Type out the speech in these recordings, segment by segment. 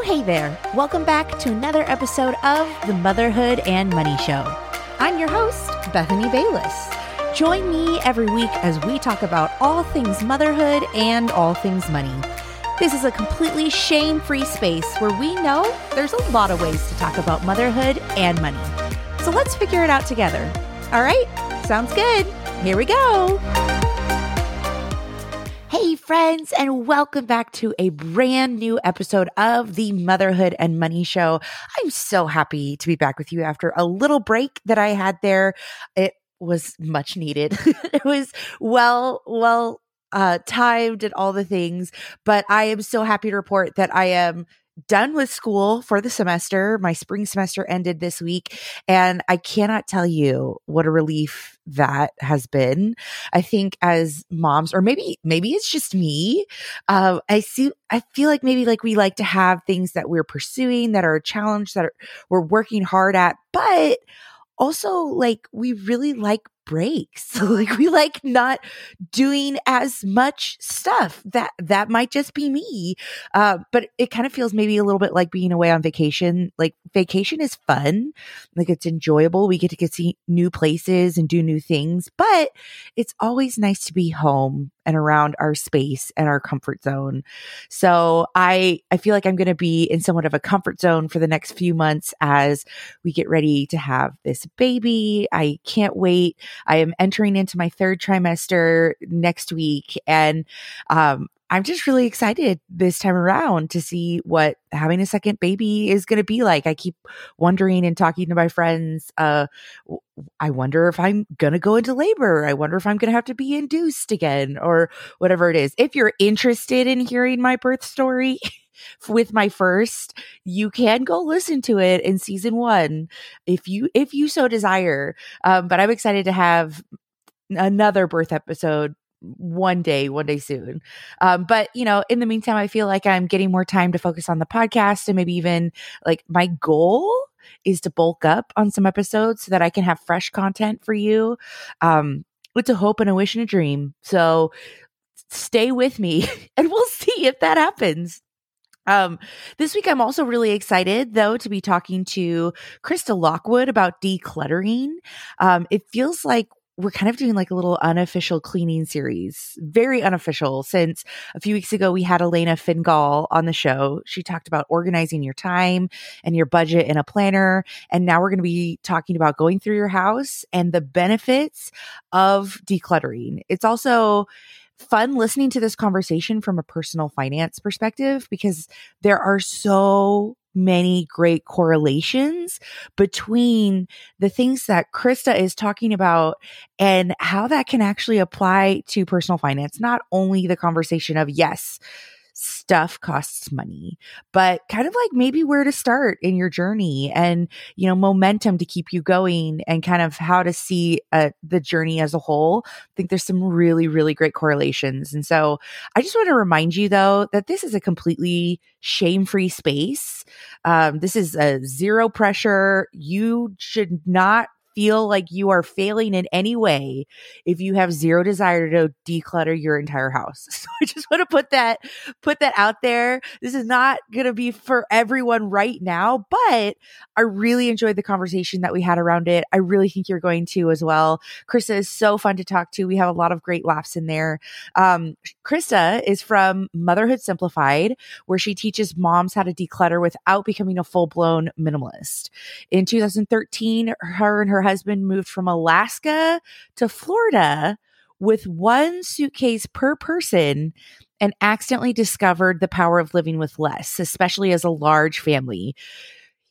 Oh, hey there. Welcome back to another episode of the Motherhood and Money Show. I'm your host, Bethany Bayless. Join me every week as we talk about all things motherhood and all things money. This is a completely shame free space where we know there's a lot of ways to talk about motherhood and money. So let's figure it out together. All right? Sounds good. Here we go. Friends, and welcome back to a brand new episode of the Motherhood and Money Show. I'm so happy to be back with you after a little break that I had there. It was much needed. it was well, well uh, timed and all the things, but I am so happy to report that I am done with school for the semester. My spring semester ended this week, and I cannot tell you what a relief that has been. I think as moms, or maybe maybe it's just me, uh, I see. I feel like maybe like we like to have things that we're pursuing that are a challenge that are, we're working hard at, but also like we really like breaks. like we like not doing as much stuff. That that might just be me. Uh, but it kind of feels maybe a little bit like being away on vacation. Like vacation is fun. Like it's enjoyable. We get to get see new places and do new things, but it's always nice to be home and around our space and our comfort zone. So I I feel like I'm going to be in somewhat of a comfort zone for the next few months as we get ready to have this baby. I can't wait. I am entering into my third trimester next week and um I'm just really excited this time around to see what having a second baby is going to be like. I keep wondering and talking to my friends. Uh, I wonder if I'm going to go into labor. I wonder if I'm going to have to be induced again or whatever it is. If you're interested in hearing my birth story, with my first you can go listen to it in season one if you if you so desire um, but i'm excited to have another birth episode one day, one day soon. Um, but you know, in the meantime, I feel like I'm getting more time to focus on the podcast and maybe even like my goal is to bulk up on some episodes so that I can have fresh content for you. Um, it's a hope and a wish and a dream. So stay with me and we'll see if that happens. Um, this week, I'm also really excited, though, to be talking to Krista Lockwood about decluttering. Um, it feels like we're kind of doing like a little unofficial cleaning series, very unofficial. Since a few weeks ago, we had Elena Fingal on the show. She talked about organizing your time and your budget in a planner. And now we're going to be talking about going through your house and the benefits of decluttering. It's also, fun listening to this conversation from a personal finance perspective because there are so many great correlations between the things that Krista is talking about and how that can actually apply to personal finance. Not only the conversation of, yes, stuff costs money, but kind of like maybe where to start in your journey and, you know, momentum to keep you going and kind of how to see uh, the journey as a whole. I think there's some really, really great correlations. And so I just want to remind you, though, that this is a completely shame free space. Um, this is a zero pressure. You should not feel like you are failing in any way if you have zero desire to declutter your entire house. So I just want to put that put that out there. This is not going to be for everyone right now, but I really enjoyed the conversation that we had around it. I really think you're going to as well. Krista is so fun to talk to. We have a lot of great laughs in there. Um, Krista is from Motherhood Simplified, where she teaches moms how to declutter without becoming a full blown minimalist. In 2013, her and her husband moved from Alaska to Florida with one suitcase per person and accidentally discovered the power of living with less, especially as a large family.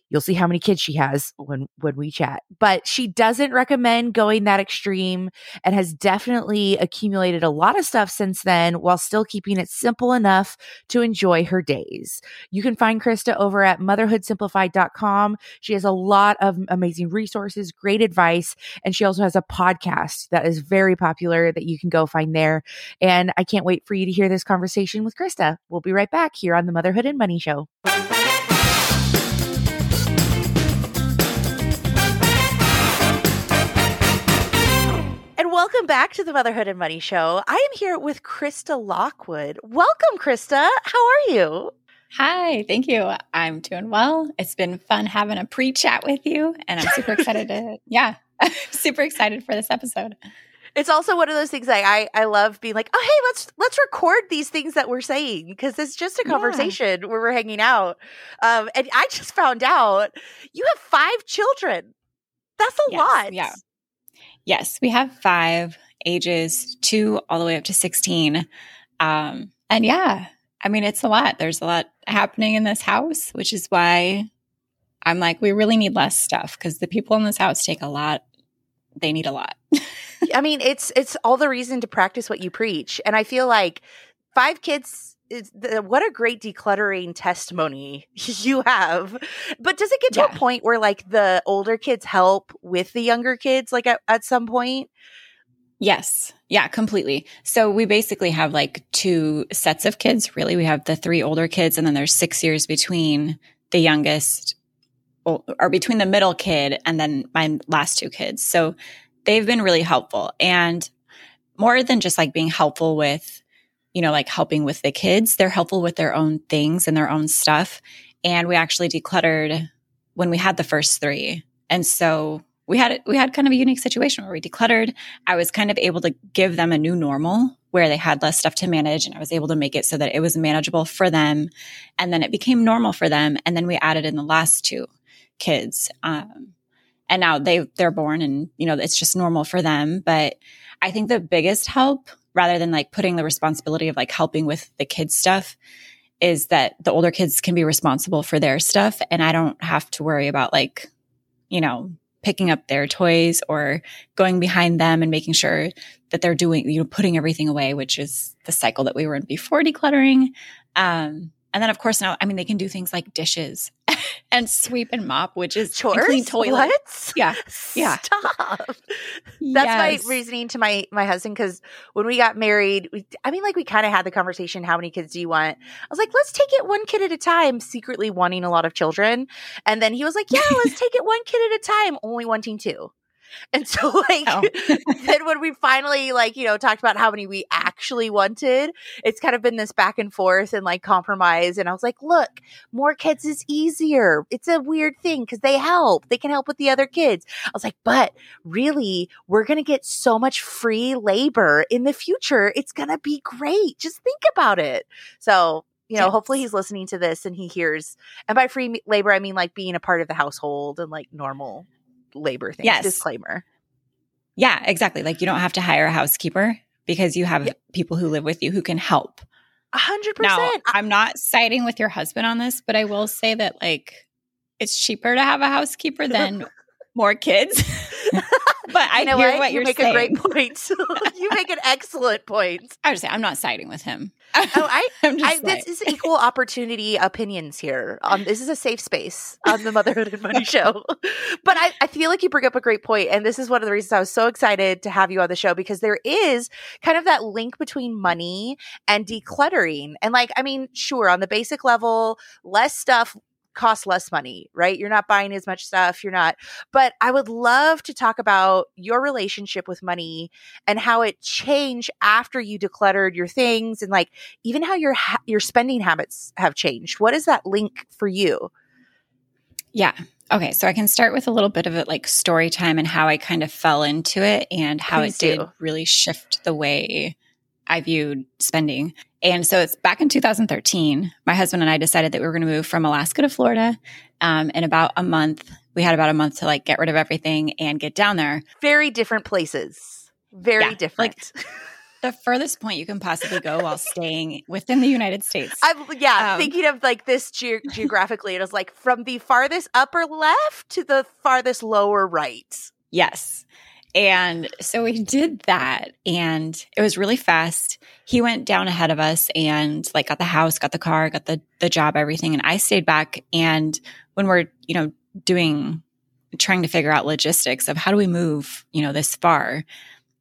You'll see how many kids she has when when we chat. But she doesn't recommend going that extreme and has definitely accumulated a lot of stuff since then while still keeping it simple enough to enjoy her days. You can find Krista over at motherhoodsimplified.com. She has a lot of amazing resources, great advice, and she also has a podcast that is very popular that you can go find there. And I can't wait for you to hear this conversation with Krista. We'll be right back here on the Motherhood and Money Show. Welcome back to the Motherhood and Money Show. I am here with Krista Lockwood. Welcome, Krista. How are you? Hi, thank you. I'm doing well. It's been fun having a pre chat with you, and I'm super excited to, yeah, I'm super excited for this episode. It's also one of those things like I I love being like, oh hey, let's let's record these things that we're saying because it's just a conversation yeah. where we're hanging out. Um, and I just found out you have five children. That's a yes, lot. Yeah. Yes, we have five ages two all the way up to 16. Um, and yeah, I mean, it's a lot. There's a lot happening in this house, which is why I'm like, we really need less stuff because the people in this house take a lot. They need a lot. I mean, it's it's all the reason to practice what you preach, and I feel like five kids the, what a great decluttering testimony you have. But does it get to yeah. a point where like the older kids help with the younger kids, like at, at some point? Yes. Yeah, completely. So we basically have like two sets of kids, really. We have the three older kids, and then there's six years between the youngest or between the middle kid and then my last two kids. So they've been really helpful. And more than just like being helpful with, you know, like helping with the kids, they're helpful with their own things and their own stuff. And we actually decluttered when we had the first three. And so we had we had kind of a unique situation where we decluttered. I was kind of able to give them a new normal where they had less stuff to manage and I was able to make it so that it was manageable for them and then it became normal for them and then we added in the last two kids um, and now they they're born and you know it's just normal for them but I think the biggest help rather than like putting the responsibility of like helping with the kids stuff is that the older kids can be responsible for their stuff and I don't have to worry about like you know picking up their toys or going behind them and making sure that they're doing, you know, putting everything away, which is the cycle that we were in before decluttering. Um, and then of course now, I mean, they can do things like dishes and sweep and mop, which is chores. Clean toilet. What? Yeah, yeah. Stop. That's yes. my reasoning to my my husband because when we got married, we, I mean, like we kind of had the conversation. How many kids do you want? I was like, let's take it one kid at a time. Secretly wanting a lot of children, and then he was like, yeah, let's take it one kid at a time. Only wanting two. And so like oh. then when we finally like, you know, talked about how many we actually wanted, it's kind of been this back and forth and like compromise. And I was like, look, more kids is easier. It's a weird thing because they help. They can help with the other kids. I was like, but really, we're gonna get so much free labor in the future. It's gonna be great. Just think about it. So you know, yes. hopefully he's listening to this and he hears. And by free labor, I mean like being a part of the household and like normal labor things. Yes. Disclaimer. Yeah, exactly. Like you don't have to hire a housekeeper because you have yeah. people who live with you who can help. A hundred percent. I'm not siding with your husband on this, but I will say that like it's cheaper to have a housekeeper than more kids. but I you know hear what, what you you're make saying. a great point. you make an excellent point. I would say I'm not siding with him. Oh, I, I like, this is equal opportunity opinions here. Um, this is a safe space on the Motherhood and Money Show. but I, I feel like you bring up a great point, and this is one of the reasons I was so excited to have you on the show because there is kind of that link between money and decluttering. And like, I mean, sure, on the basic level, less stuff cost less money, right? You're not buying as much stuff. You're not, but I would love to talk about your relationship with money and how it changed after you decluttered your things and like even how your, ha- your spending habits have changed. What is that link for you? Yeah. Okay, so I can start with a little bit of it like story time and how I kind of fell into it and how Please it did do. really shift the way I viewed spending. And so it's back in 2013. My husband and I decided that we were going to move from Alaska to Florida. Um, in about a month, we had about a month to like get rid of everything and get down there. Very different places. Very yeah, different. Like, the furthest point you can possibly go while staying within the United States. I'm yeah, um, thinking of like this ge- geographically. It was like from the farthest upper left to the farthest lower right. Yes. And so we did that and it was really fast. He went down ahead of us and like got the house, got the car, got the the job, everything. And I stayed back and when we're, you know, doing trying to figure out logistics of how do we move, you know, this far,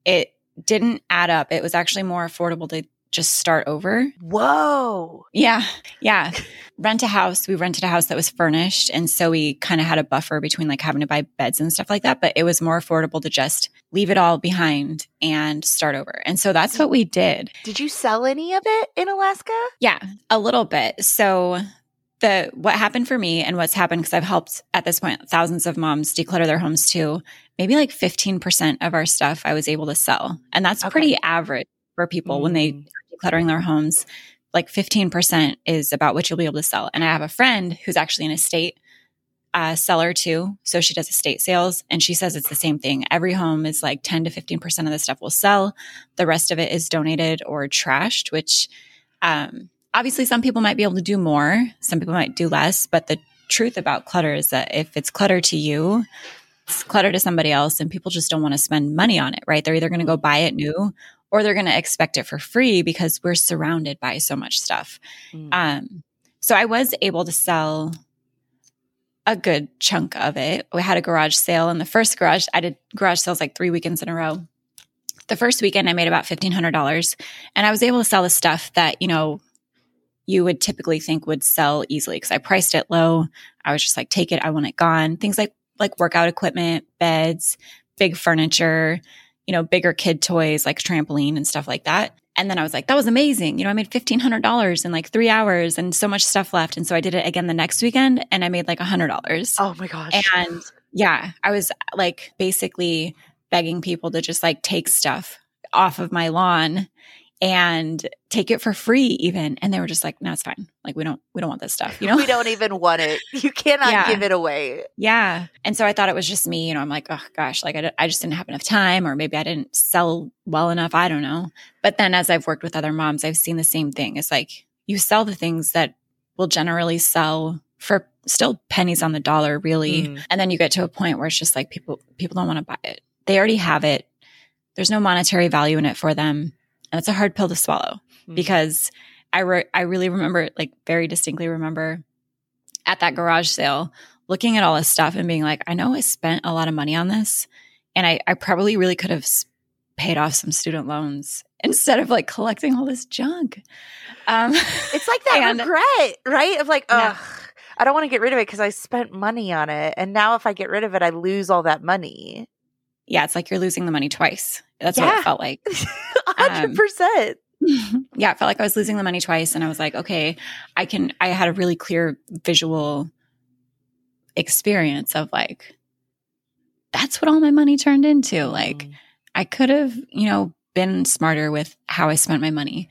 it didn't add up. It was actually more affordable to just start over. Whoa. Yeah. Yeah. Rent a house. We rented a house that was furnished. And so we kind of had a buffer between like having to buy beds and stuff like that. But it was more affordable to just leave it all behind and start over. And so that's what we did. Did you sell any of it in Alaska? Yeah, a little bit. So the what happened for me and what's happened because I've helped at this point thousands of moms declutter their homes too. Maybe like 15% of our stuff I was able to sell. And that's okay. pretty average for people mm. when they mm. are decluttering their homes. Like 15% is about what you'll be able to sell. And I have a friend who's actually an estate uh, seller too. So she does estate sales and she says it's the same thing. Every home is like 10 to 15% of the stuff will sell. The rest of it is donated or trashed, which, um, obviously some people might be able to do more. Some people might do less, but the truth about clutter is that if it's clutter to you, it's clutter to somebody else and people just don't want to spend money on it, right? They're either going to go buy it new or they're going to expect it for free because we're surrounded by so much stuff. Mm. Um, so I was able to sell a good chunk of it. We had a garage sale and the first garage, I did garage sales like three weekends in a row. The first weekend I made about $1,500 and I was able to sell the stuff that, you know, you would typically think would sell easily because I priced it low. I was just like, take it. I want it gone. Things like, like workout equipment, beds, big furniture, you know, bigger kid toys like trampoline and stuff like that. And then I was like, that was amazing. You know, I made $1,500 in like three hours and so much stuff left. And so I did it again the next weekend and I made like $100. Oh my gosh. And yeah, I was like basically begging people to just like take stuff off of my lawn and take it for free even. And they were just like no it's fine. Like we don't we don't want this stuff you know? we don't even want it. You cannot yeah. give it away. Yeah. And so i thought it was just me you know i'm like oh gosh like I, I just didn't have enough time or maybe i didn't sell well enough i don't know. But then as i've worked with other moms i've seen the same thing. It's like you sell the things that will generally sell for still pennies on the dollar really. Mm. and then you get to a point where it's just like people people don't want to buy it. They already have it. There's no monetary value in it for them and it's a hard pill to swallow mm-hmm. because I re- I really remember like very distinctly remember at that garage sale looking at all this stuff and being like, I know I spent a lot of money on this and I, I probably really could have paid off some student loans instead of like collecting all this junk. Um, it's like that and, regret, right? Of like, ugh, I don't want to get rid of it because I spent money on it. And now if I get rid of it, I lose all that money. Yeah, it's like you're losing the money twice. That's yeah. what it felt like. hundred um, percent. Yeah, it felt like I was losing the money twice, and I was like, okay, I can. I had a really clear visual experience of like, that's what all my money turned into. Mm. Like, I could have, you know, been smarter with how I spent my money,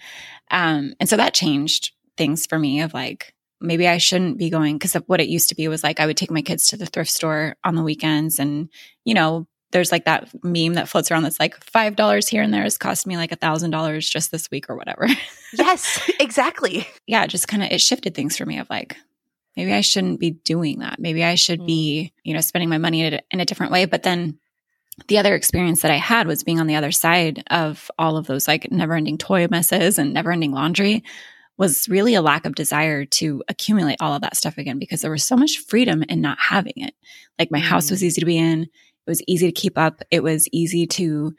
um, and so that changed things for me. Of like, maybe I shouldn't be going because of what it used to be was like I would take my kids to the thrift store on the weekends and, you know, there's like that meme that floats around that's like five dollars here and there has cost me like a thousand dollars just this week or whatever. yes, exactly. yeah, just kind of it shifted things for me of like maybe I shouldn't be doing that. Maybe I should mm. be, you know, spending my money in a, in a different way. But then the other experience that I had was being on the other side of all of those like never ending toy messes and never ending laundry was really a lack of desire to accumulate all of that stuff again because there was so much freedom in not having it. Like my mm. house was mm. easy to be in. It was easy to keep up. It was easy to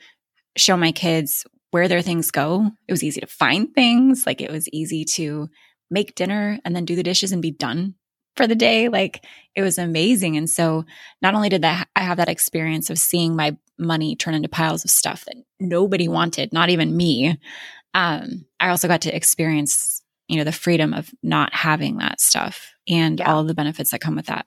show my kids where their things go. It was easy to find things. Like it was easy to make dinner and then do the dishes and be done for the day. Like it was amazing. And so not only did that I have that experience of seeing my money turn into piles of stuff that nobody wanted, not even me. Um, I also got to experience, you know, the freedom of not having that stuff and yeah. all of the benefits that come with that.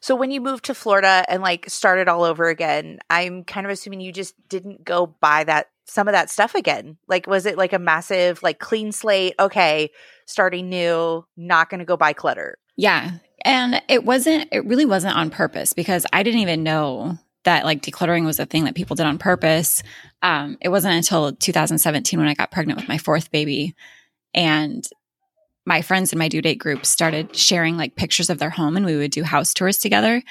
So when you moved to Florida and like started all over again, I'm kind of assuming you just didn't go buy that some of that stuff again. Like was it like a massive like clean slate, okay, starting new, not going to go buy clutter. Yeah. And it wasn't it really wasn't on purpose because I didn't even know that like decluttering was a thing that people did on purpose. Um, it wasn't until 2017 when I got pregnant with my fourth baby and my friends in my due date group started sharing like pictures of their home and we would do house tours together.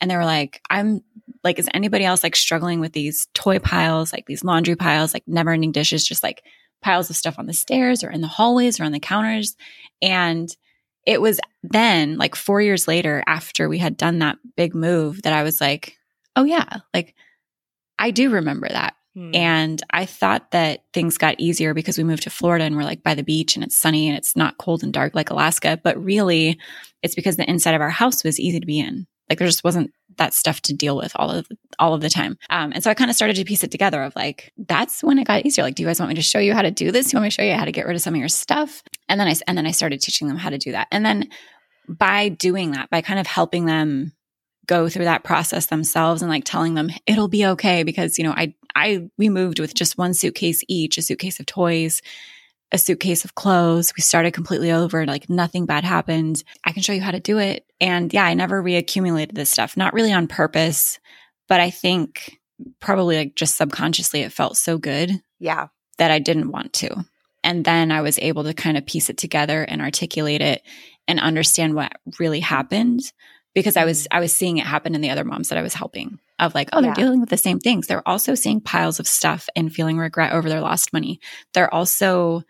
And they were like, I'm like, is anybody else like struggling with these toy piles, like these laundry piles, like never ending dishes, just like piles of stuff on the stairs or in the hallways or on the counters? And it was then, like four years later, after we had done that big move, that I was like, oh, yeah, like I do remember that. Hmm. And I thought that things got easier because we moved to Florida and we're like by the beach and it's sunny and it's not cold and dark like Alaska. But really, it's because the inside of our house was easy to be in. Like there just wasn't that stuff to deal with all of all of the time. Um, and so I kind of started to piece it together of like, that's when it got easier. Like, do you guys want me to show you how to do this? Do you want me to show you how to get rid of some of your stuff? And then I and then I started teaching them how to do that. And then by doing that, by kind of helping them go through that process themselves and like telling them it'll be okay because you know I I we moved with just one suitcase each, a suitcase of toys, a suitcase of clothes. We started completely over, like nothing bad happened. I can show you how to do it. And yeah, I never reaccumulated this stuff, not really on purpose, but I think probably like just subconsciously it felt so good. Yeah. That I didn't want to. And then I was able to kind of piece it together and articulate it and understand what really happened because I was. I was seeing it happen in the other moms that I was helping of like, oh, they're yeah. dealing with the same things. They're also seeing piles of stuff and feeling regret over their lost money. They're also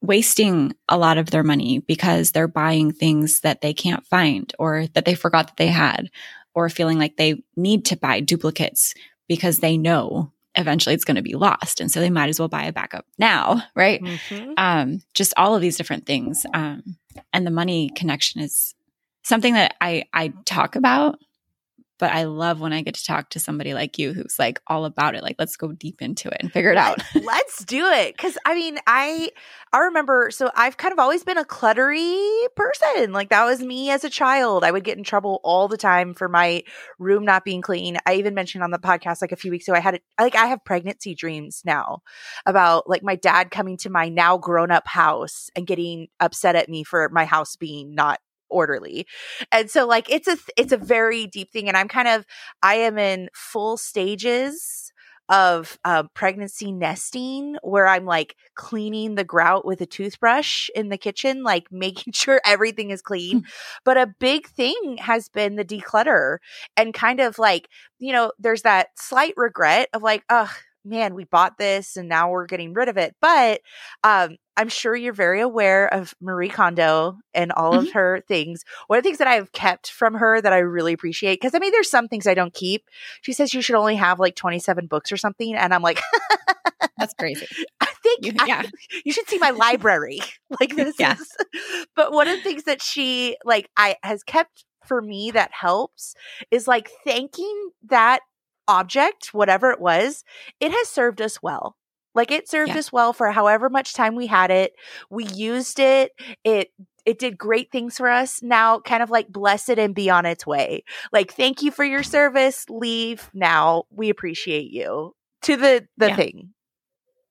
wasting a lot of their money because they're buying things that they can't find or that they forgot that they had or feeling like they need to buy duplicates because they know eventually it's going to be lost and so they might as well buy a backup now right mm-hmm. um, just all of these different things um, and the money connection is something that i i talk about but I love when I get to talk to somebody like you who's like all about it. Like, let's go deep into it and figure it out. let's do it. Cause I mean, I I remember so I've kind of always been a cluttery person. Like that was me as a child. I would get in trouble all the time for my room not being clean. I even mentioned on the podcast like a few weeks ago, I had like I have pregnancy dreams now about like my dad coming to my now grown up house and getting upset at me for my house being not orderly. And so like it's a it's a very deep thing and I'm kind of I am in full stages of um, pregnancy nesting where I'm like cleaning the grout with a toothbrush in the kitchen, like making sure everything is clean. Hmm. but a big thing has been the declutter and kind of like, you know, there's that slight regret of like, oh, man, we bought this and now we're getting rid of it. But um, I'm sure you're very aware of Marie Kondo and all mm-hmm. of her things. One of the things that I've kept from her that I really appreciate, because I mean, there's some things I don't keep. She says you should only have like 27 books or something. And I'm like, that's crazy. I think you, yeah. I, you should see my library. like this yeah. is, but one of the things that she like I has kept for me that helps is like thanking that object, whatever it was, it has served us well. Like it served yeah. us well for however much time we had it. We used it. It it did great things for us. Now kind of like bless it and be on its way. Like thank you for your service. Leave now. We appreciate you. To the the yeah. thing.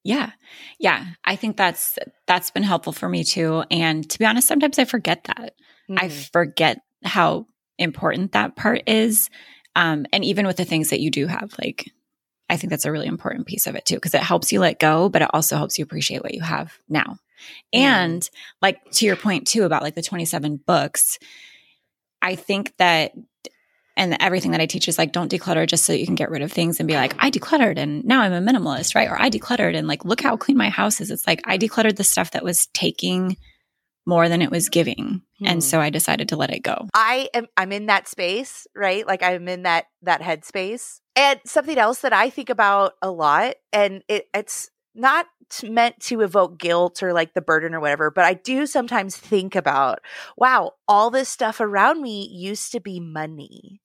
Yeah. Yeah. I think that's that's been helpful for me too. And to be honest, sometimes I forget that. Mm-hmm. I forget how important that part is um, and even with the things that you do have, like, I think that's a really important piece of it too, because it helps you let go, but it also helps you appreciate what you have now. Mm. And like to your point too about like the 27 books, I think that and everything that I teach is like don't declutter just so you can get rid of things and be like I decluttered and now I'm a minimalist, right? Or I decluttered and like look how clean my house is. It's like I decluttered the stuff that was taking more than it was giving. Hmm. And so I decided to let it go. I am I'm in that space, right? Like I'm in that that headspace. And something else that I think about a lot and it it's not meant to evoke guilt or like the burden or whatever, but I do sometimes think about, wow, all this stuff around me used to be money.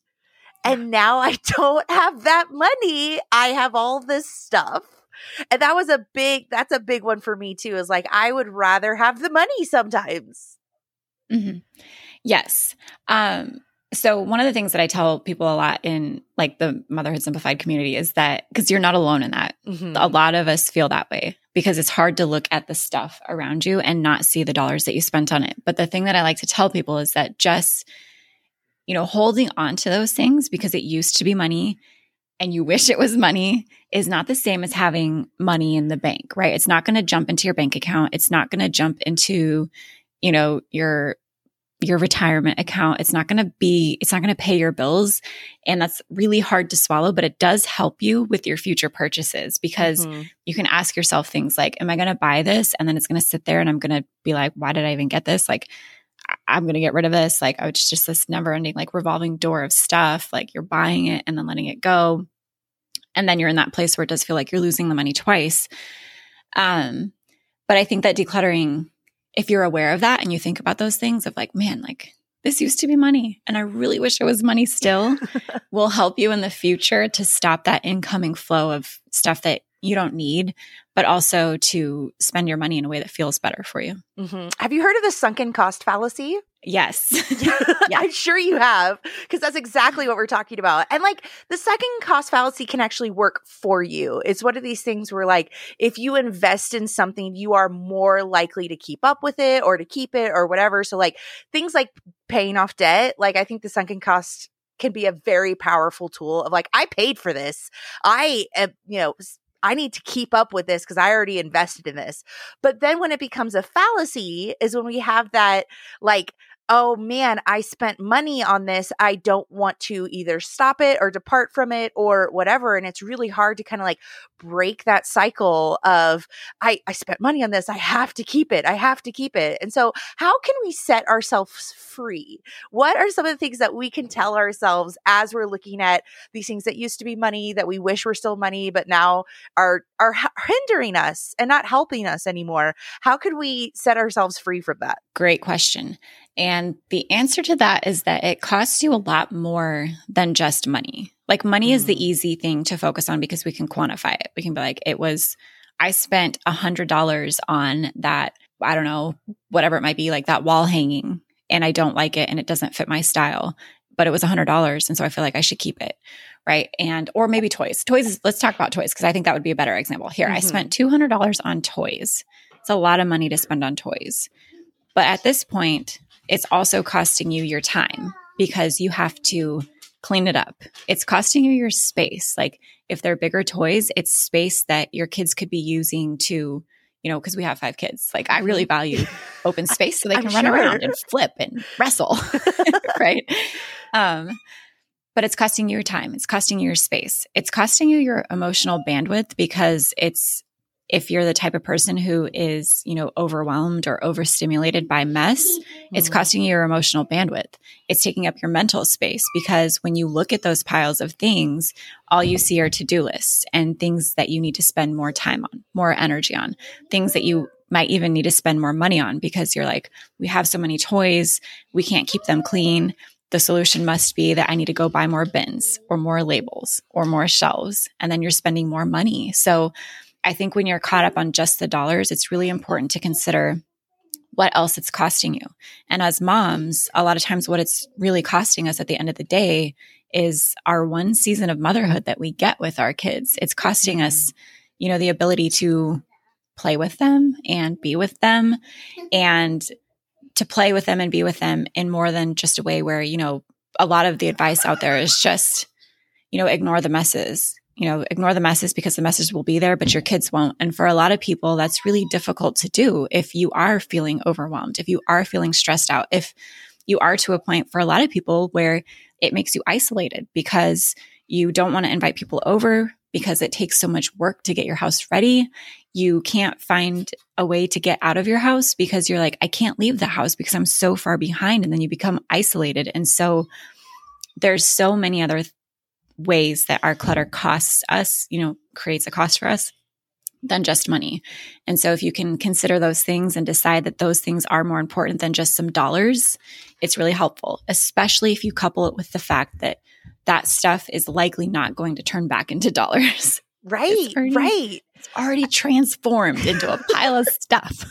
And now I don't have that money. I have all this stuff and that was a big, that's a big one for me too, is like, I would rather have the money sometimes. Mm-hmm. Yes. Um, so one of the things that I tell people a lot in like the Motherhood Simplified community is that because you're not alone in that. Mm-hmm. A lot of us feel that way because it's hard to look at the stuff around you and not see the dollars that you spent on it. But the thing that I like to tell people is that just you know, holding on to those things because it used to be money and you wish it was money is not the same as having money in the bank, right? It's not going to jump into your bank account. It's not going to jump into, you know, your your retirement account. It's not going to be it's not going to pay your bills and that's really hard to swallow, but it does help you with your future purchases because mm-hmm. you can ask yourself things like am I going to buy this and then it's going to sit there and I'm going to be like why did I even get this? Like I'm going to get rid of this. Like, oh, it's just this never ending, like revolving door of stuff. Like, you're buying it and then letting it go. And then you're in that place where it does feel like you're losing the money twice. Um, but I think that decluttering, if you're aware of that and you think about those things of like, man, like this used to be money and I really wish it was money still, will help you in the future to stop that incoming flow of stuff that you don't need, but also to spend your money in a way that feels better for you. Mm-hmm. Have you heard of the sunken cost fallacy? Yes. yeah. I'm sure you have, because that's exactly what we're talking about. And like the sunken cost fallacy can actually work for you. It's one of these things where, like, if you invest in something, you are more likely to keep up with it or to keep it or whatever. So, like, things like paying off debt, like, I think the sunken cost can be a very powerful tool of like, I paid for this. I am, you know, I need to keep up with this because I already invested in this. But then when it becomes a fallacy is when we have that like oh man, I spent money on this. I don't want to either stop it or depart from it or whatever. And it's really hard to kind of like break that cycle of I, I spent money on this. I have to keep it. I have to keep it. And so how can we set ourselves free? What are some of the things that we can tell ourselves as we're looking at these things that used to be money that we wish were still money, but now are, are hindering us and not helping us anymore? How could we set ourselves free from that? Great question. And the answer to that is that it costs you a lot more than just money. Like money mm. is the mm. easy thing to focus on because we can quantify it. We can be like, it was, I spent a hundred dollars on that, I don't know, whatever it might be, like that wall hanging, and I don't like it and it doesn't fit my style, but it was a hundred dollars. And so I feel like I should keep it. Right. And, or maybe toys. Toys, is, let's talk about toys because I think that would be a better example. Here, mm-hmm. I spent $200 on toys. It's a lot of money to spend on toys. But at this point, it's also costing you your time because you have to clean it up. It's costing you your space. Like if they're bigger toys, it's space that your kids could be using to, you know, because we have five kids. Like I really value open space so they can run around and flip and wrestle. right. Um, but it's costing you your time. It's costing you your space. It's costing you your emotional bandwidth because it's if you're the type of person who is, you know, overwhelmed or overstimulated by mess, mm-hmm. it's costing you your emotional bandwidth. It's taking up your mental space because when you look at those piles of things, all you see are to do lists and things that you need to spend more time on, more energy on, things that you might even need to spend more money on because you're like, we have so many toys, we can't keep them clean. The solution must be that I need to go buy more bins or more labels or more shelves. And then you're spending more money. So, I think when you're caught up on just the dollars, it's really important to consider what else it's costing you. And as moms, a lot of times what it's really costing us at the end of the day is our one season of motherhood that we get with our kids. It's costing mm-hmm. us, you know, the ability to play with them and be with them and to play with them and be with them in more than just a way where, you know, a lot of the advice out there is just, you know, ignore the messes you know, ignore the messes because the message will be there, but your kids won't. And for a lot of people, that's really difficult to do if you are feeling overwhelmed, if you are feeling stressed out, if you are to a point for a lot of people where it makes you isolated because you don't want to invite people over because it takes so much work to get your house ready. You can't find a way to get out of your house because you're like, I can't leave the house because I'm so far behind. And then you become isolated. And so there's so many other ways that our clutter costs us, you know, creates a cost for us than just money. And so if you can consider those things and decide that those things are more important than just some dollars, it's really helpful, especially if you couple it with the fact that that stuff is likely not going to turn back into dollars. Right, already, right. It's already transformed into a pile of stuff.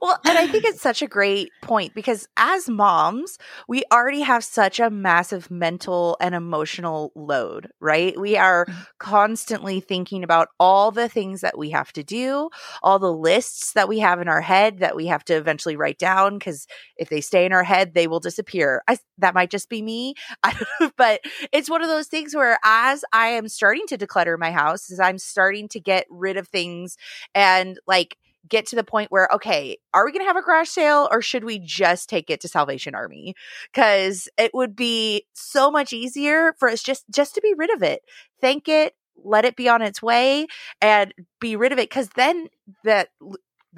Well, and I think it's such a great point because as moms, we already have such a massive mental and emotional load, right? We are mm-hmm. constantly thinking about all the things that we have to do, all the lists that we have in our head that we have to eventually write down because if they stay in our head, they will disappear. I, that might just be me, but it's one of those things where as I am starting to declutter my house, as I'm starting to get rid of things and like get to the point where okay are we going to have a garage sale or should we just take it to salvation army? Cuz it would be so much easier for us just just to be rid of it. Thank it let it be on its way and be rid of it cuz then that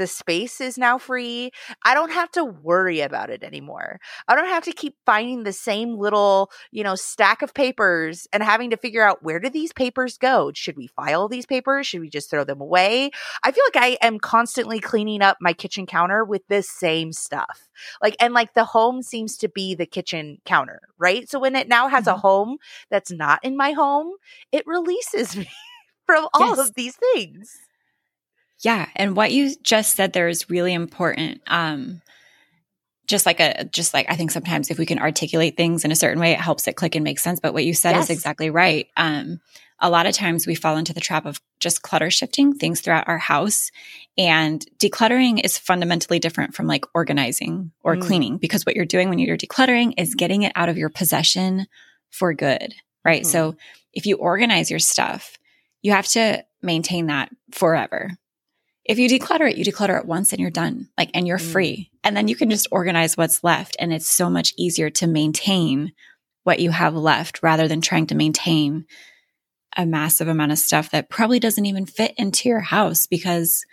the space is now free. I don't have to worry about it anymore. I don't have to keep finding the same little, you know, stack of papers and having to figure out where do these papers go? Should we file these papers? Should we just throw them away? I feel like I am constantly cleaning up my kitchen counter with this same stuff. Like, and like the home seems to be the kitchen counter, right? So when it now has mm-hmm. a home that's not in my home, it releases me from all yes. of these things. Yeah. And what you just said there is really important. Um, just like a just like I think sometimes if we can articulate things in a certain way, it helps it click and make sense. But what you said Yes. is exactly right. Um, a lot of times we fall into the trap of just clutter shifting things throughout our house. And decluttering is fundamentally different from like organizing or Mm. cleaning because what you're doing when you're decluttering is getting it out of your possession for good, right? Mhm. So if you organize your stuff, you have to maintain that forever. If you declutter it, you declutter it once and you're done, like, and you're Mm. free. And then you can just organize what's left. And it's so much easier to maintain what you have left rather than trying to maintain a massive amount of stuff that probably doesn't even fit into your house because,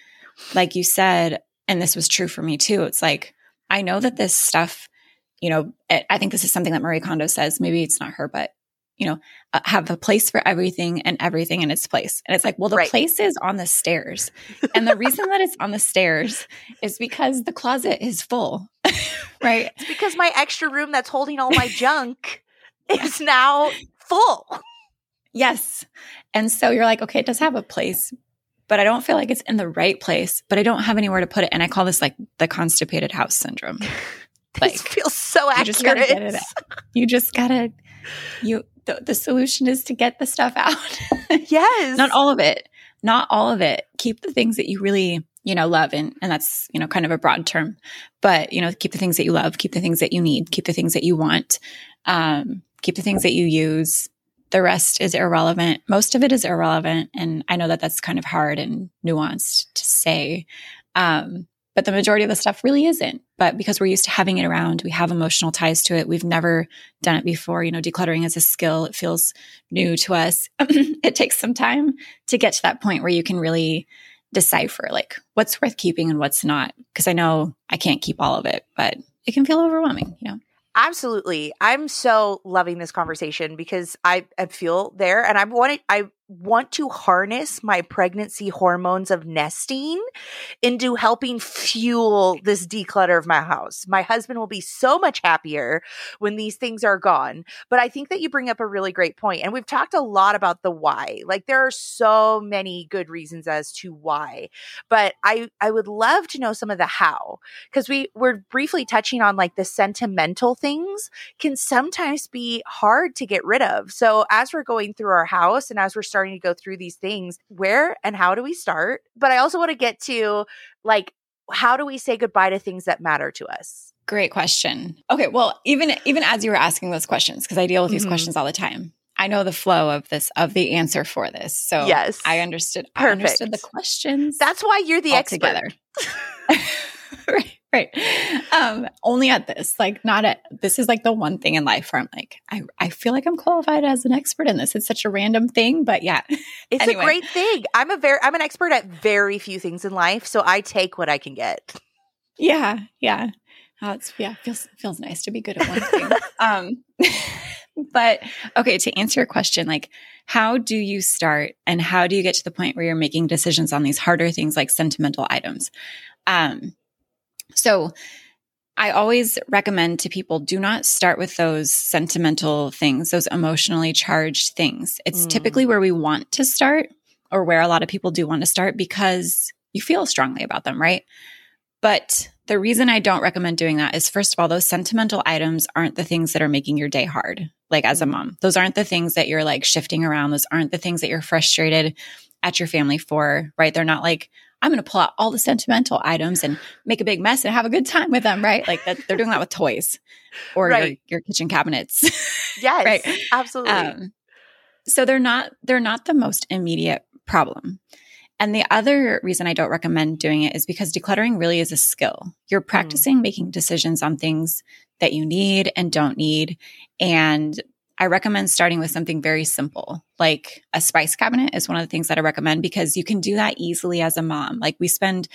like you said, and this was true for me too, it's like, I know that this stuff, you know, I I think this is something that Marie Kondo says. Maybe it's not her, but you know, uh, have a place for everything and everything in its place. And it's like, well, the Right. place is on the stairs. And the reason that it's on the stairs is because the closet is full, right? It's because my extra room that's holding all my junk is now full. Yes. And so you're like, okay, it does have a place, but I don't feel like it's in the right place, but I don't have anywhere to put it. And I call this like the constipated house syndrome. Like, this feels so You accurate. just gotta get it out. You just gotta, you, the, the solution is to get the stuff out. Yes. not all of it. Not all of it. Keep the things that you really you know love and and that's you know kind of a broad term. But you know keep the things that you love keep the things that you need keep the things that you want um, keep the things that you use. The rest is irrelevant. Most of it is irrelevant and i know that that's kind of hard and nuanced to say. Um, but the majority of the stuff really isn't but because we're used to having it around we have emotional ties to it. We've never done it before. You know decluttering is a skill. It feels new to us. It takes some time to get to that point where you can really decipher like what's worth keeping and what's not. Because i know i can't keep all of it but it can feel overwhelming you know? Absolutely. I'm so loving this conversation because I, I feel there and I want I want to harness my pregnancy hormones of nesting into helping fuel this declutter of my house. My husband will be so much happier when these things are gone. But I think that you bring up a really great point and we've talked a lot about the why. Like there are so many good reasons as to why. But I I would love to know some of the how because we we're briefly touching on like the sentimental things can sometimes be hard to get rid of. So as we're going through our house and as we're starting to go through these things, where and how do we start? But I also want to get to like how do we say goodbye to things that matter to us? great question okay well even even as you were asking those questions because i deal with these Mhm. questions all the time i know the flow of this of the answer for this so Yes. i understood i understood the questions That's why you're the expert. altogether. right, right. Um, only at this, like not at this is like the one thing in life where I'm like, I, I feel like I'm qualified as an expert in this. It's such a random thing, but yeah. It's Anyway. a great thing. I'm a very I'm an expert at very few things in life, so I take what I can get. Yeah, yeah. Oh, it's yeah, feels feels nice to be good at one thing. um but okay, to answer your question, like how do you start and how do you get to the point where you're making decisions on these harder things like sentimental items? Um so I always recommend to people do not start with those sentimental things, those emotionally charged things. It's Mm. typically where we want to start or where a lot of people do want to start because you feel strongly about them, right? But the reason I don't recommend doing that is first of all, those sentimental items aren't the things that are making your day hard, like as a mom. Those aren't the things that you're like shifting around. Those aren't the things that you're frustrated at your family for, right? They're not like, I'm going to pull out all the sentimental items and make a big mess and have a good time with them, right? Like that, they're doing that with toys or your, Right. your kitchen cabinets. Yes, Right. absolutely. Um, so they're not they're not the most immediate problem. And the other reason I don't recommend doing it is because decluttering really is a skill. You're practicing making decisions on things that you need and don't need. And I recommend starting with something very simple, like a spice cabinet is one of the things that I recommend because you can do that easily as a mom. Like we spend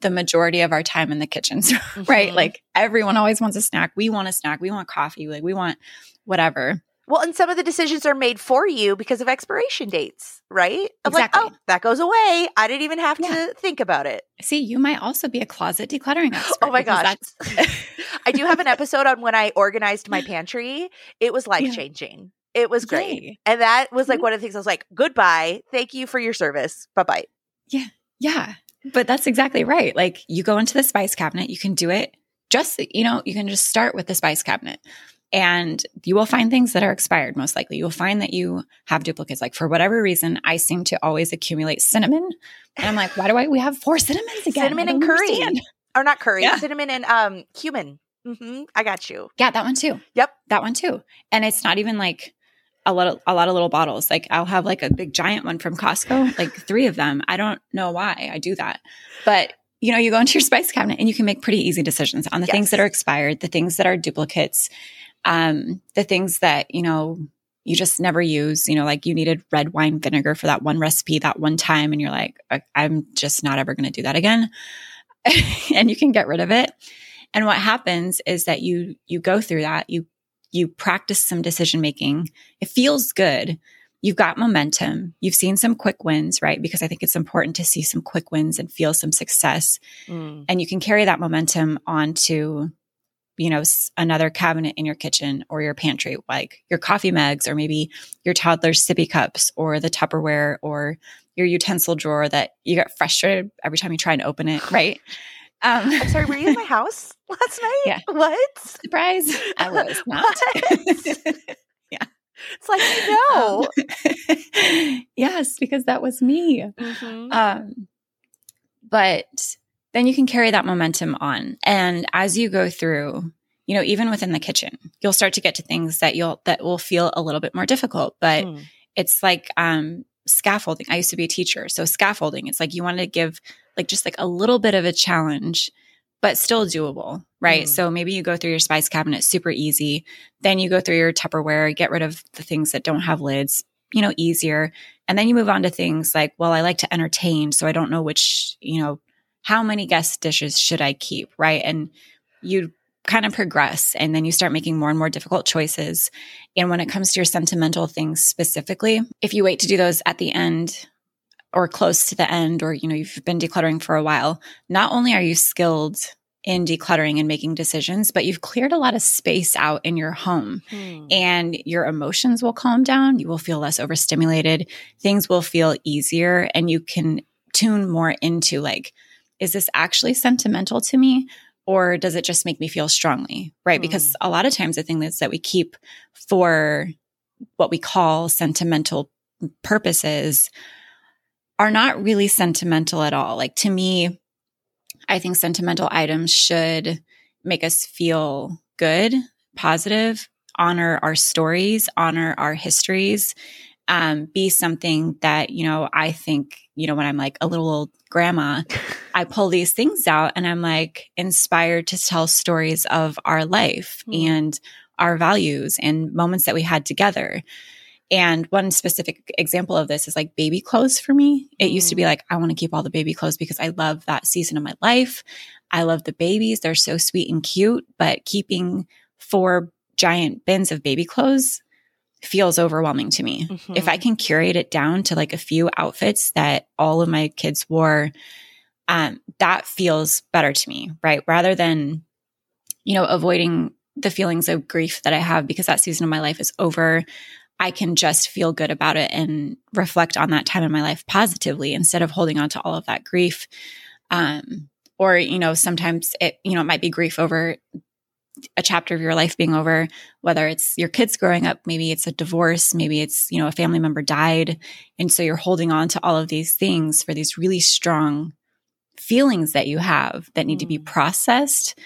the majority of our time in the kitchens, right? Mhm. Like everyone always wants a snack. We want a snack. We want coffee. Like we want whatever. Well, and some of the decisions are made for you because of expiration dates, right? Of Exactly. like, oh, that goes away. I didn't even have Yeah. to think about it. See, you might also be a closet decluttering expert. Oh my gosh. I do have an episode on when I organized my pantry. It was life changing. It was great. Yay. And that was like Mhm. one of the things I was like, goodbye. Thank you for your service. Bye bye. Yeah. Yeah. But that's exactly right. Like you go into the spice cabinet, you can do it just, you know, you can just start with the spice cabinet and you will find things that are expired most likely. You'll find that you have duplicates. Like for whatever reason, I seem to always accumulate cinnamon. And I'm like, why do I, we have four cinnamons again? Cinnamon and curry. Understand. Or not curry, yeah. cinnamon and um cumin. Mm-hmm. I got you. Yeah, that one too. Yep. That one too. And it's not even like a lot of a lot of little bottles. Like I'll have like a big giant one from Costco, like three of them. I don't know why I do that. But you know, you go into your spice cabinet and you can make pretty easy decisions on the yes. things that are expired, the things that are duplicates, um, the things that, you know, you just never use, you know, like you needed red wine vinegar for that one recipe that one time and you're like, I'm just not ever going to do that again. and you can get rid of it. And what happens is that you you go through that, you you practice some decision making. It feels good. You've got momentum. You've seen some quick wins, right? Because I think it's important to see some quick wins and feel some success. Mm. And you can carry that momentum onto you know, another cabinet in your kitchen or your pantry, like your coffee mugs or maybe your toddler's sippy cups or the Tupperware or your utensil drawer that you get frustrated every time you try and open it, right? Um, I'm sorry, were you in my house last night? Yeah. What? Surprise. I was not. yeah. It's like, you know. Um, yes, because that was me. Mm-hmm. Um, but then you can carry that momentum on. And as you go through, you know, even within the kitchen, you'll start to get to things that you'll, that will feel a little bit more difficult. But mm. it's like, um, scaffolding. I used to be a teacher. So scaffolding, it's like you want to give like just like a little bit of a challenge, but still doable, right? Mm. So maybe you go through your spice cabinet super easy. Then you go through your Tupperware, get rid of the things that don't have lids, you know, easier. And then you move on to things like, well, I like to entertain. So I don't know which, you know, how many guest dishes should I keep, right? And you kind of progress and then you start making more and more difficult choices. And when it comes to your sentimental things specifically, if you wait to do those at the end or close to the end, or, you know, you've been decluttering for a while, not only are you skilled in decluttering and making decisions, but you've cleared a lot of space out in your home hmm. and your emotions will calm down. You will feel less overstimulated. Things will feel easier and you can tune more into like, is this actually sentimental to me? Or does it just make me feel strongly? Right. Mm. Because a lot of times the thing is that we keep for what we call sentimental purposes are not really sentimental at all. Like to me, I think sentimental items should make us feel good, positive, honor our stories, honor our histories, um, be something that, you know, I think, you know, when I'm like a little old grandma, I pull these things out and I'm like inspired to tell stories of our life mm. and our values and moments that we had together. And one specific example of this is like baby clothes for me. It mm. used to be hmm. like, I want to keep all the baby clothes because I love that season of my life. I love the babies. They're so sweet and cute, but keeping four giant bins of baby clothes feels overwhelming to me. Mm-hmm. If I can curate it down to like a few outfits that all of my kids wore, um, that feels better to me, right? Rather than, you know, avoiding the feelings of grief that I have because that season of my life is over. I can just feel good about it and reflect on that time in my life positively instead of holding on to all of that grief. Um, or, you know, sometimes it, you know, it might be grief over a chapter of your life being over, whether it's your kids growing up, maybe it's a divorce, maybe it's, you know, a family member died. And so you're holding on to all of these things for these really strong feelings that you have that need mm. to be mm. processed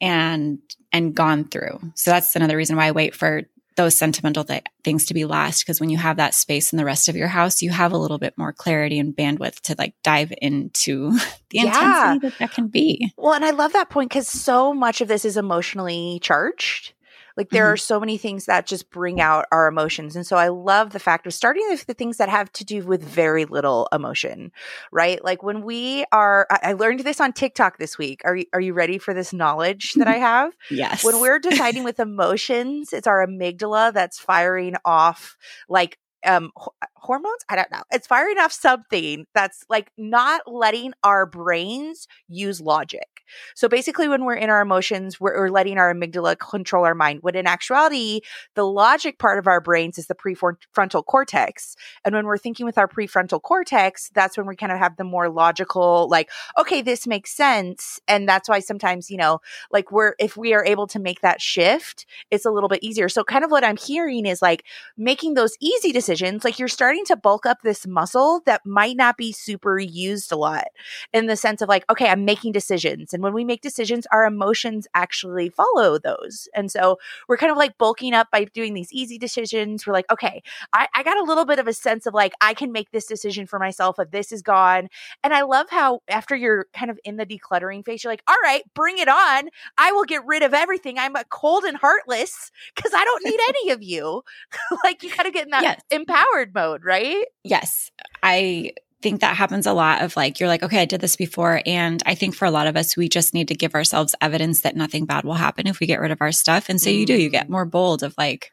and and gone through. So that's another reason why I wait for those sentimental th- things to be last because when you have that space in the rest of your house you have a little bit more clarity and bandwidth to like dive into the yeah. intensity that that can be well and i love that point because so much of this is emotionally charged like there mm-hmm. are so many things that just bring out our emotions. And so I love the fact of starting with the things that have to do with very little emotion, right? Like when we are, I, I learned this on TikTok this week. Are you, are you ready for this knowledge that I have? yes. When we're deciding with emotions, it's our amygdala that's firing off like um, hormones. I don't know. It's firing off something that's like not letting our brains use logic. So basically, when we're in our emotions, we're, we're letting our amygdala control our mind. When in actuality, the logic part of our brains is the prefrontal cortex. And when we're thinking with our prefrontal cortex, that's when we kind of have the more logical, like, okay, this makes sense. And that's why sometimes, you know, like we're, if we are able to make that shift, it's a little bit easier. So kind of what I'm hearing is like making those easy decisions, like you're starting to bulk up this muscle that might not be super used a lot in the sense of like, okay, I'm making decisions. And when we make decisions, our emotions actually follow those. And so we're kind of like bulking up by doing these easy decisions. We're like, okay, I, I got a little bit of a sense of like, I can make this decision for myself if this is gone. And I love how after you're kind of in the decluttering phase, you're like, all right, bring it on. I will get rid of everything. I'm a cold and heartless because I don't need any of you. like you kind of get in that yes. empowered mode, right? Yes. I think that happens a lot of like, you're like, okay, I did this before. And I think for a lot of us, we just need to give ourselves evidence that nothing bad will happen if we get rid of our stuff. And so mm. you do, you get mm. more bold of like,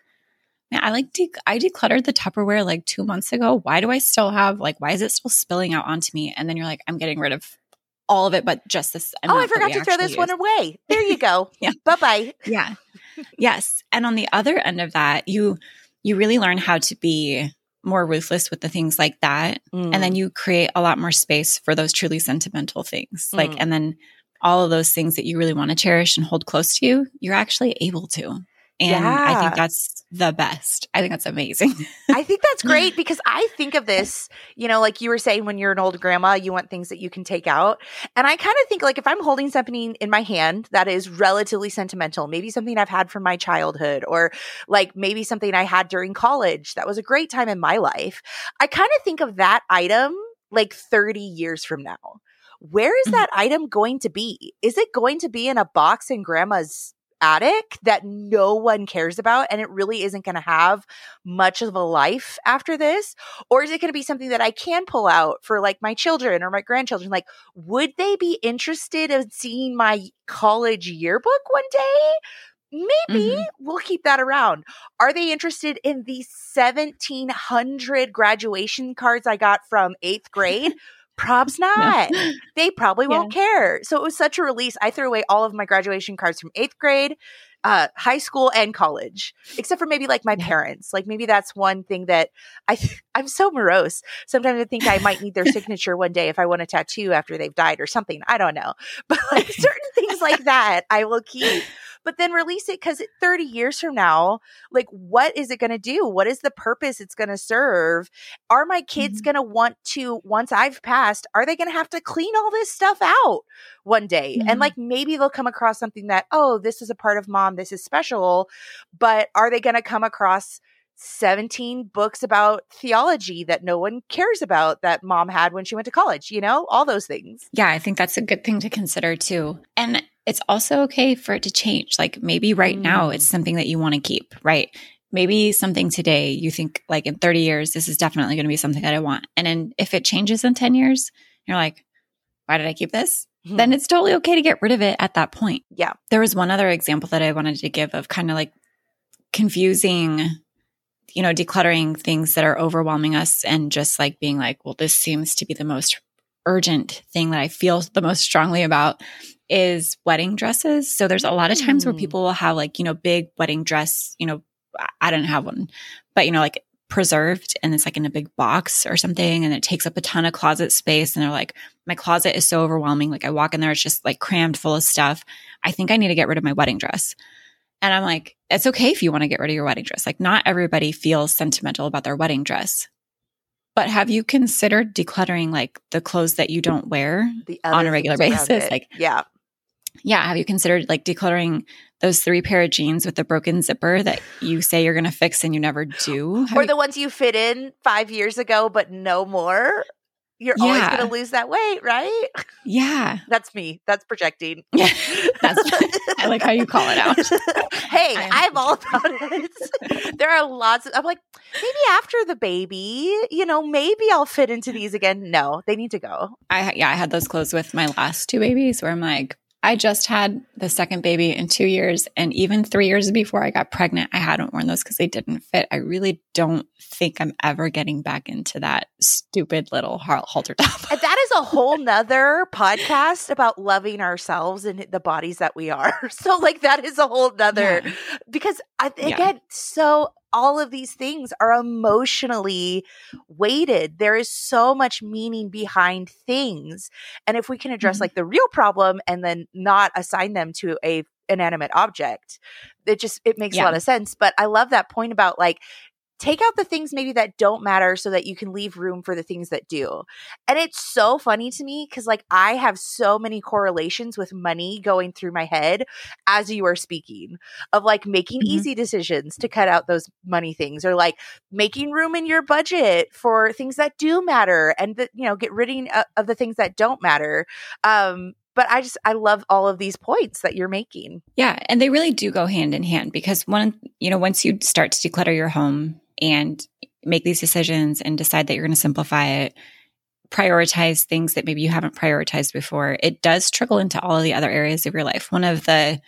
man, I like, de- I decluttered the Tupperware like two months ago. Why do I still have, like, why is it still spilling out onto me? And then you're like, I'm getting rid of all of it, but just this. Oh, I forgot to throw this use. one away. There you go. yeah. Bye bye. Yeah. yes. And on the other end of that, you, you really learn how to be more ruthless with the things like that. Mm. And then mm. you create a lot more space for those truly sentimental things. Mm. Like, and then all of those things that you really want to cherish and hold close to you, you're actually able to. And yeah. I think that's the best. I think that's amazing. I think that's great because I think of this, you know, like you were saying when you're an old grandma, you want things that you can take out. And I kind of think like if I'm holding something in my hand that is relatively sentimental, maybe something I've had from my childhood or like maybe something I had during college that was a great time in my life, I kind of think of that item like 30 years from now. Where is mm-hmm. that item going to be? Is it going to be in a box in grandma's attic that no one cares about and it really isn't going to have much of a life after this or is it going to be something that I can pull out for like my children or my grandchildren like would they be interested in seeing my college yearbook one day maybe mm-hmm. we'll keep that around. Are they interested in the 1700 graduation cards I got from eighth grade? Probs not. No. They probably won't yeah. care. So it was such a release. I threw away all of my graduation cards from eighth grade, uh, high school, and college, except for maybe like my yeah. parents. Like maybe that's one thing that I I'm so morose. Sometimes I think I might need their signature one day if I want a tattoo after they've died or something. I don't know, but like certain things like that I will keep but then release it because 30 years from now, like, what is it going to do? What is the purpose it's going to serve? Are my kids mm-hmm. going to want to, once I've passed, are they going to have to clean all this stuff out one day? Mm-hmm. And like, maybe they'll come across something that, oh, this is a part of mom, this is special. But are they going to come across, 17 books about theology that no one cares about that mom had when she went to college, you know, all those things. Yeah, I think that's a good thing to consider too. And it's also okay for it to change. Like maybe right mm. now it's something that you want to keep, right? Maybe something today you think like in 30 years, this is definitely going to be something that I want. And then if it changes in 10 years, you're like, why did I keep this? Mm-hmm. Then it's totally okay to get rid of it at that point. Yeah. There was one other example that I wanted to give of kind of like confusing, you know, decluttering things that are overwhelming us and just like being like, well, this seems to be the most urgent thing that I feel the most strongly about is wedding dresses. So there's a lot of times mm. where people will have like, you know, big wedding dress, you know, I didn't have one, but you know, like preserved and it's like in a big box or something and it takes up a ton of closet space and they're like my closet is so overwhelming. Like I walk in there it's just like crammed full of stuff. I think I need to get rid of my wedding dress. And I'm like it's okay if you want to get rid of your wedding dress. Like not everybody feels sentimental about their wedding dress but have you considered decluttering like the clothes that you don't wear on a regular basis like yeah yeah, have you considered like decluttering those three pair of jeans with the broken zipper that you say you're going to fix and you never do? Have or the ones you fit in five years ago, but no more? You're yeah. always going to lose that weight, right? Yeah. That's me. That's projecting. That's, I like how you call it out. hey, I'm all about it. there are lots of, I'm like, maybe after the baby, you know, maybe I'll fit into these again. No, they need to go. I, yeah, I had those clothes with my last two babies where I'm like, I just had the second baby in two years. And even three years before I got pregnant, I hadn't worn those because they didn't fit. I really don't think I'm ever getting back into that stupid little halter top. that is a whole nother podcast about loving ourselves and the bodies that we are. So, like, that is a whole nother yeah. because I, again, yeah. so all of these things are emotionally weighted. There is so much meaning behind things. And if we can address mm-hmm. like the real problem and then not assign them to a inanimate object, it just it makes yeah. a lot of sense. But I love that point about like take out the things maybe that don't matter so that you can leave room for the things that do. And it's so funny to me because, like, I have so many correlations with money going through my head as you are speaking of like making mm-hmm. easy decisions to cut out those money things or like making room in your budget for things that do matter and, that you know, get rid of the things that don't matter. Um, but I just I love all of these points that you're making. Yeah, and they really do go hand in hand because one, you know, once you start to declutter your home, and make these decisions and decide that you're going to simplify it, prioritize things that maybe you haven't prioritized before, it does trickle into all of the other areas of your life. One of the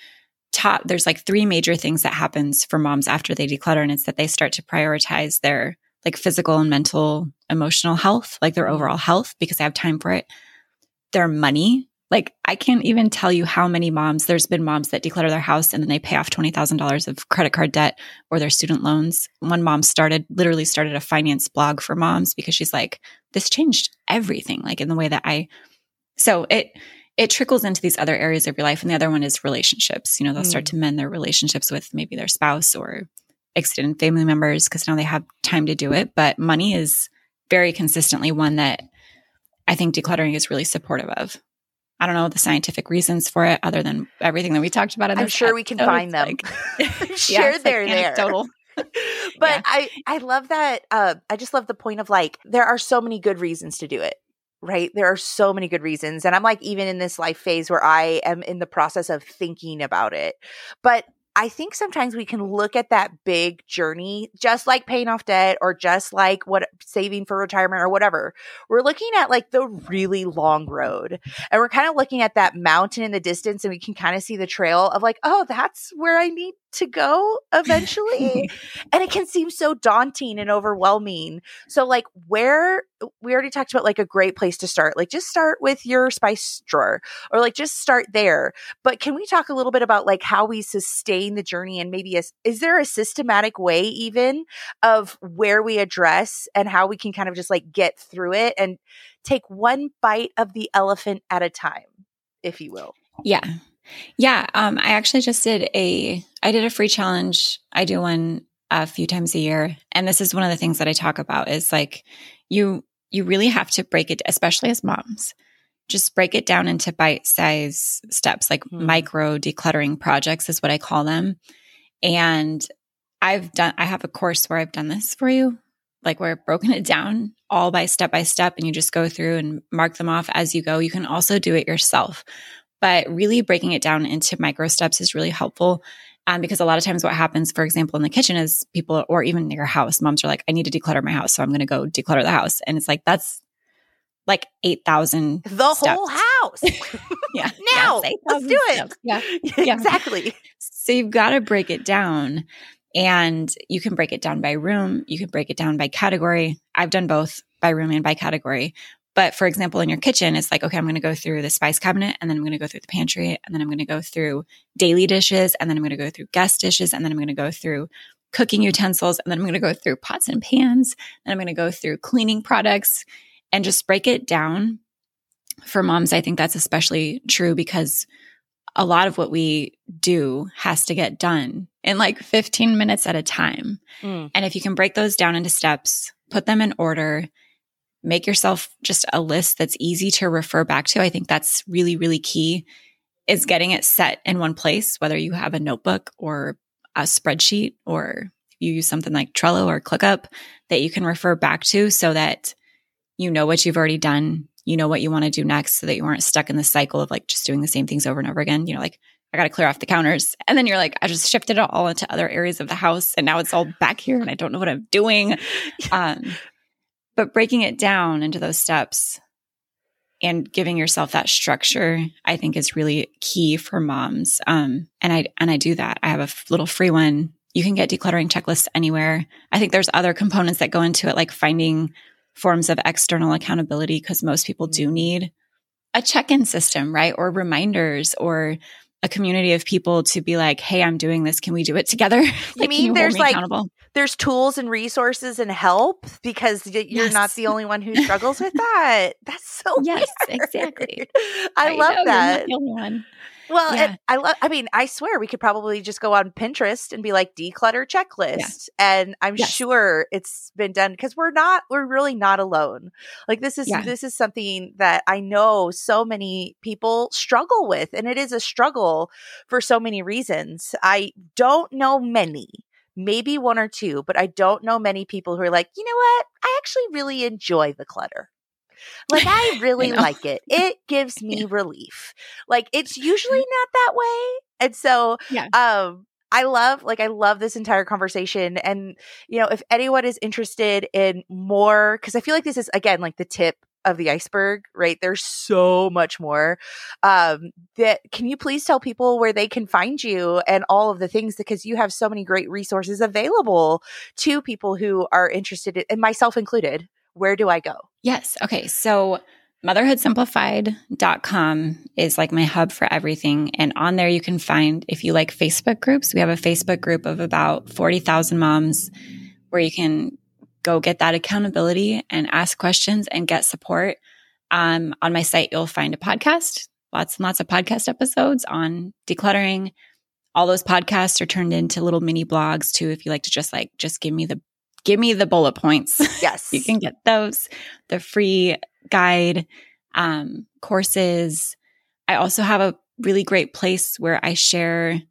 top, there's like three major things that happens for moms after they declutter, and it's that they start to prioritize their like physical and mental, emotional health, like their mm-hmm. overall health, because they have time for it. Their money, like, I can't even tell you how many moms, there's been moms that declutter their house and then they pay off $20,000 of credit card debt or their student loans. One mom started, literally started a finance blog for moms because she's like, this changed everything, like in the way that I, so it, it trickles into these other areas of your life. And the other one is relationships. You know, they'll mm. start to mend their relationships with maybe their spouse or extended family members because now they have time to do it. But money is very consistently one that I think decluttering is really supportive of. I don't know the scientific reasons for it other than everything that we talked about. In I'm sure we can find them. Like, sure, yeah, they're like there. but yeah. I, I love that. Uh, I just love the point of like, there are so many good reasons to do it right? There are so many good reasons. And I'm like, even in this life phase where I am in the process of thinking about it. But I think sometimes we can look at that big journey, just like paying off debt or just like what saving for retirement or whatever. We're looking at like the really long road and we're kind of looking at that mountain in the distance and we can kind of see the trail of like, oh, that's where I need to go eventually. and it can seem so daunting and overwhelming. So, like, where we already talked about like a great place to start, like, just start with your spice drawer or like just start there. But can we talk a little bit about like how we sustain the journey and maybe a, is there a systematic way even of where we address and how we can kind of just like get through it and take one bite of the elephant at a time, if you will? Yeah. Yeah, um, I actually just did a I did a free challenge. I do one a few times a year, and this is one of the things that I talk about is like you you really have to break it, especially as moms. Just break it down into bite size steps, like mm. micro decluttering projects is what I call them. And I've done I have a course where I've done this for you, like where I've broken it down all by step by step, and you just go through and mark them off as you go. You can also do it yourself but really breaking it down into micro steps is really helpful. Um, because a lot of times what happens, for example, in the kitchen is people, or even your house, moms are like, I need to declutter my house. So I'm going to go declutter the house. And it's like, that's like 8,000. The steps. whole house. yeah. now yeah, let's do it. Yeah. yeah. exactly. So you've got to break it down and you can break it down by room. You can break it down by category. I've done both by room and by category. But for example, in your kitchen, it's like, okay, I'm going to go through the spice cabinet and then I'm going to go through the pantry and then I'm going to go through daily dishes and then I'm going to go through guest dishes and then I'm going to go through cooking utensils and then I'm going to go through pots and pans and I'm going to go through cleaning products and just break it down. For moms, I think that's especially true because a lot of what we do has to get done in like 15 minutes at a time. Mm. And if you can break those down into steps, put them in order, make yourself just a list that's easy to refer back to. I think that's really, really key is getting it set in one place, whether you have a notebook or a spreadsheet or you use something like Trello or ClickUp that you can refer back to so that you know what you've already done. You know what you want to do next so that you aren't stuck in the cycle of like just doing the same things over and over again. You know, like I got to clear off the counters. And then you're like, I just shifted it all into other areas of the house and now it's all back here and I don't know what I'm doing. Um, but breaking it down into those steps and giving yourself that structure i think is really key for moms. Um, and i and i do that. I have a little free one. You can get decluttering checklists anywhere. I think there's other components that go into it like finding forms of external accountability because most people do need a check-in system right? Or reminders or a community of people to be like hey i'm doing this can we do it together like, you mean you there's me like there's tools and resources and help because y- you're Yes. not the only one who struggles with that. That's so Yes, weird. exactly. I love know, that. The only one. Well, Yeah. and I love. I mean, I swear we could probably just go on Pinterest and be like declutter checklist, and I'm Yes. sure it's been done because we're not. We're really not alone. Like this is Yeah. this is something that I know so many people struggle with, and it is a struggle for so many reasons. I don't know many. Maybe one or two, but I don't know many people who are like, you know what? I actually really enjoy the clutter. Like I really know. like it. It gives me relief. Like it's usually not that way. And so Yeah. um I love like I love this entire conversation and you know if anyone is interested in more cuz I feel like this is again like the tip of the iceberg, right? There's so much more. Um that can you please tell people where they can find you and all of the things because you have so many great resources available to people who are interested in, and myself included. Where do I go? Yes. Okay. So motherhoodsimplified.com is like my hub for everything. And on there, you can find, if you like Facebook groups, we have a Facebook group of about 40,000 moms where you can go get that accountability and ask questions and get support. Um, on my site, you'll find a podcast, lots and lots of podcast episodes on decluttering. All those podcasts are turned into little mini blogs too. If you like to just like, just give me the, give me the bullet points. Yes. you can get those, the free guide, um, courses. I also have a really great place where I share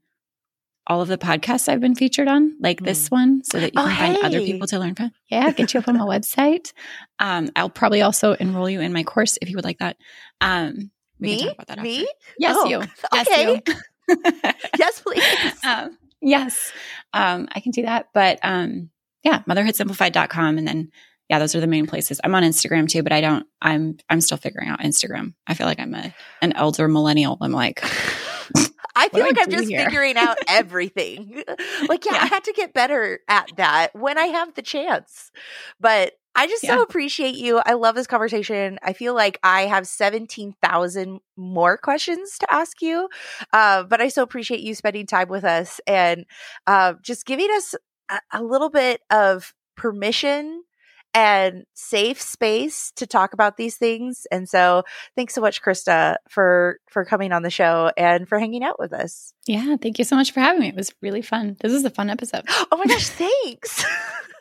all of the podcasts I've been featured on, like this one, so that you Oh, can find other people to learn from. Yeah, get you up on my website. Um, I'll probably also enroll you in my course if you would like that. Um, we can Me? talk about that Me? after. Yes, Oh, you. Yes, okay. you. yes, please. um, yes, um, I can do that. But um, yeah, motherhoodsimplified.com. And then, yeah, those are the main places. I'm on Instagram too, but I don't, I'm, I'm still figuring out Instagram. I feel like I'm a, an elder millennial. I'm like, I feel like I I'm just here? figuring out everything. like, yeah, I had to get better at that when I have the chance. But I just so appreciate you. I love this conversation. I feel like I have 17,000 more questions to ask you. Uh, but I so appreciate you spending time with us and uh, just giving us a, a little bit of permission and safe space to talk about these things. And so thanks so much, Krista, for for coming on the show and for hanging out with us. yeah, thank you so much for having me. It was really fun. This is a fun episode. Oh my gosh, thanks.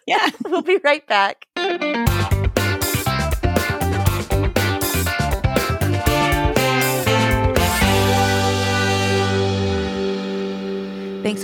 Yeah. we'll be right back.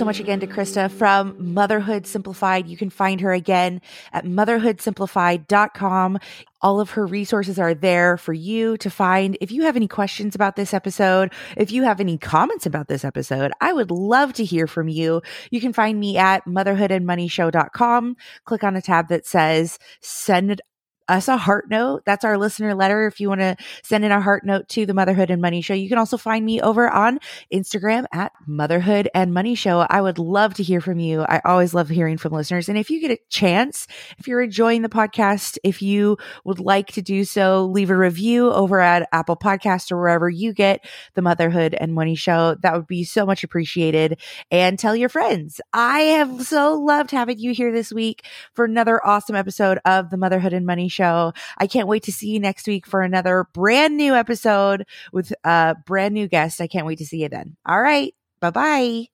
So much again to Krista from Motherhood Simplified. You can find her again at motherhoodsimplified.com. All of her resources are there for you to find. If you have any questions about this episode, if you have any comments about this episode, I would love to hear from you. You can find me at motherhoodandmoneyshow.com. Click on a tab that says send us a heart note. That's our listener letter. If you want to send in a heart note to the Motherhood and Money Show, you can also find me over on Instagram at Motherhood and Money Show. I would love to hear from you. I always love hearing from listeners. And if you get a chance, if you're enjoying the podcast, if you would like to do so, leave a review over at Apple Podcast or wherever you get the Motherhood and Money Show. That would be so much appreciated. And tell your friends. I have so loved having you here this week for another awesome episode of the Motherhood and Money Show. I can't wait to see you next week for another brand new episode with a brand new guest. I can't wait to see you then. All right. Bye bye.